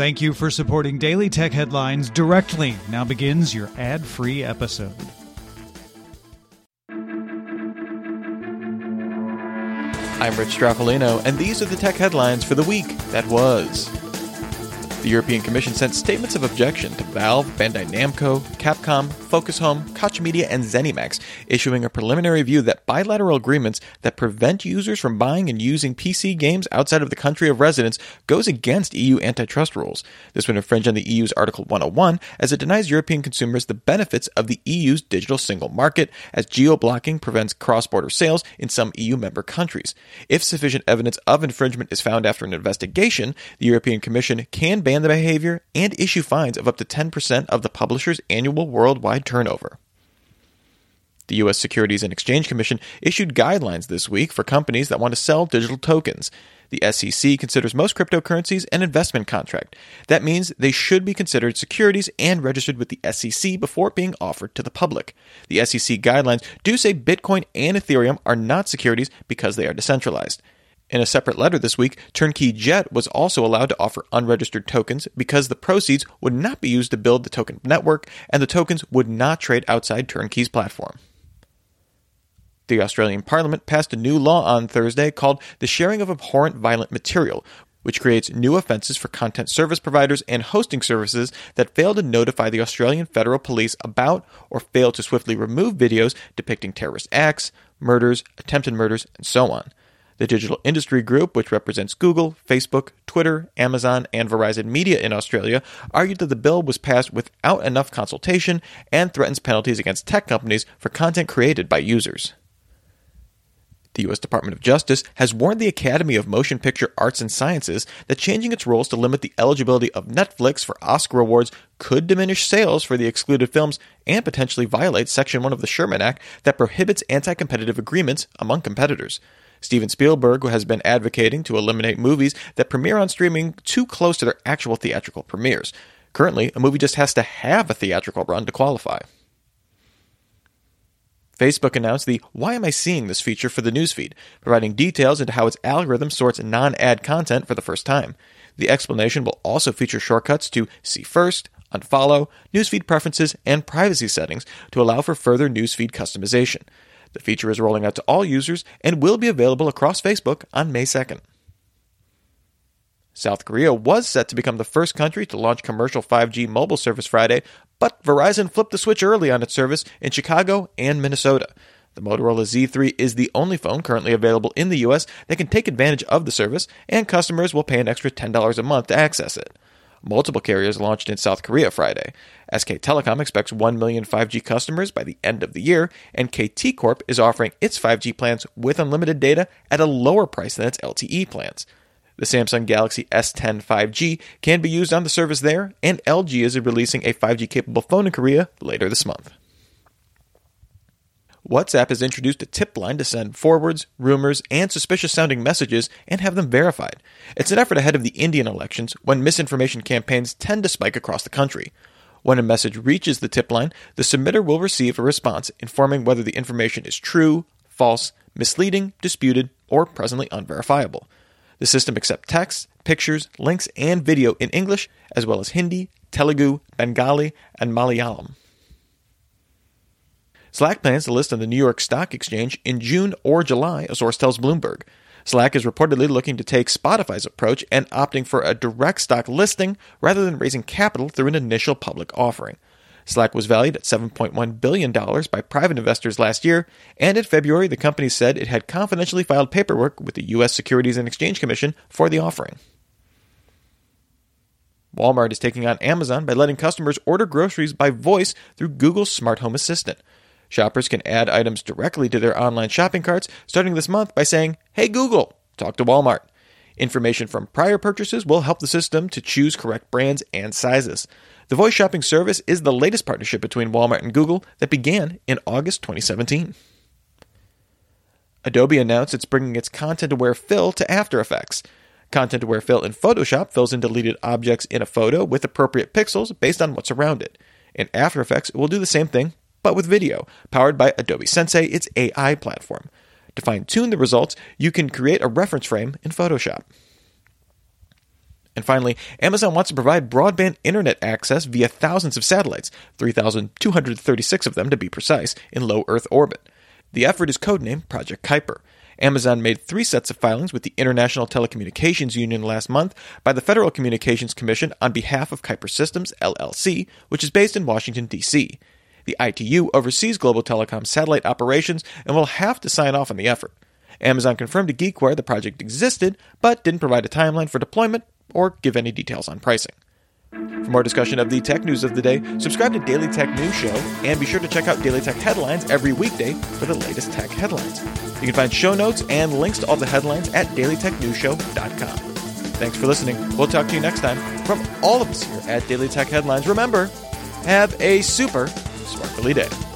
Thank you for supporting Daily Tech Headlines directly. Now begins your ad free episode. I'm Rich Stroffolino, and these are the tech headlines for the week that was. The European Commission sent statements of objection to Valve, Bandai Namco, Capcom, Focus Home, Koch Media, and ZeniMax, issuing a preliminary view that bilateral agreements that prevent users from buying and using PC games outside of the country of residence goes against EU antitrust rules. This would infringe on the EU's Article 101 as it denies European consumers the benefits of the EU's digital single market, as geo-blocking prevents cross-border sales in some EU member countries. If sufficient evidence of infringement is found after an investigation, the European Commission can ban the behavior and issue fines of up to 10% of the publisher's annual worldwide turnover. The U.S. Securities and Exchange Commission issued guidelines this week for companies that want to sell digital tokens. The SEC considers most cryptocurrencies an investment contract. That means they should be considered securities and registered with the SEC before being offered to the public. The SEC guidelines do say Bitcoin and Ethereum are not securities because they are decentralized. In a separate letter this week, Turnkey Jet was also allowed to offer unregistered tokens because the proceeds would not be used to build the token network and the tokens would not trade outside Turnkey's platform. The Australian Parliament passed a new law on Thursday called the Sharing of Abhorrent Violent Material, which creates new offenses for content service providers and hosting services that fail to notify the Australian Federal Police about or fail to swiftly remove videos depicting terrorist acts, murders, attempted murders, and so on. The Digital Industry Group, which represents Google, Facebook, Twitter, Amazon, and Verizon Media in Australia, argued that the bill was passed without enough consultation and threatens penalties against tech companies for content created by users. The U.S. Department of Justice has warned the Academy of Motion Picture Arts and Sciences that changing its rules to limit the eligibility of Netflix for Oscar awards could diminish sales for the excluded films and potentially violate Section 1 of the Sherman Act that prohibits anti competitive agreements among competitors. Steven Spielberg has been advocating to eliminate movies that premiere on streaming too close to their actual theatrical premieres. Currently, a movie just has to have a theatrical run to qualify. Facebook announced the Why Am I Seeing This feature for the newsfeed, providing details into how its algorithm sorts non ad content for the first time. The explanation will also feature shortcuts to see first, unfollow, newsfeed preferences, and privacy settings to allow for further newsfeed customization. The feature is rolling out to all users and will be available across Facebook on May 2nd. South Korea was set to become the first country to launch commercial 5G mobile service Friday, but Verizon flipped the switch early on its service in Chicago and Minnesota. The Motorola Z3 is the only phone currently available in the US that can take advantage of the service, and customers will pay an extra $10 a month to access it. Multiple carriers launched in South Korea Friday. SK Telecom expects 1 million 5G customers by the end of the year, and KT Corp is offering its 5G plans with unlimited data at a lower price than its LTE plans. The Samsung Galaxy S10 5G can be used on the service there, and LG is releasing a 5G capable phone in Korea later this month. WhatsApp has introduced a tip line to send forwards, rumors, and suspicious sounding messages and have them verified. It's an effort ahead of the Indian elections when misinformation campaigns tend to spike across the country. When a message reaches the tip line, the submitter will receive a response informing whether the information is true, false, misleading, disputed, or presently unverifiable. The system accepts text, pictures, links, and video in English, as well as Hindi, Telugu, Bengali, and Malayalam. Slack plans to list on the New York Stock Exchange in June or July, a source tells Bloomberg. Slack is reportedly looking to take Spotify's approach and opting for a direct stock listing rather than raising capital through an initial public offering. Slack was valued at $7.1 billion by private investors last year, and in February, the company said it had confidentially filed paperwork with the U.S. Securities and Exchange Commission for the offering. Walmart is taking on Amazon by letting customers order groceries by voice through Google's Smart Home Assistant. Shoppers can add items directly to their online shopping carts starting this month by saying, Hey Google, talk to Walmart. Information from prior purchases will help the system to choose correct brands and sizes. The voice shopping service is the latest partnership between Walmart and Google that began in August 2017. Adobe announced it's bringing its Content Aware Fill to After Effects. Content Aware Fill in Photoshop fills in deleted objects in a photo with appropriate pixels based on what's around it. In After Effects, it will do the same thing, but with video, powered by Adobe Sensei, its AI platform. To fine tune the results, you can create a reference frame in Photoshop. And finally, Amazon wants to provide broadband internet access via thousands of satellites, 3,236 of them to be precise, in low Earth orbit. The effort is codenamed Project Kuiper. Amazon made three sets of filings with the International Telecommunications Union last month by the Federal Communications Commission on behalf of Kuiper Systems, LLC, which is based in Washington, D.C. The ITU oversees global telecom satellite operations and will have to sign off on the effort. Amazon confirmed to GeekWire the project existed, but didn't provide a timeline for deployment or give any details on pricing. For more discussion of the tech news of the day, subscribe to Daily Tech News Show and be sure to check out Daily Tech Headlines every weekday for the latest tech headlines. You can find show notes and links to all the headlines at dailytechnewsshow.com. Thanks for listening. We'll talk to you next time. From all of us here at Daily Tech Headlines, remember, have a super sparkly day.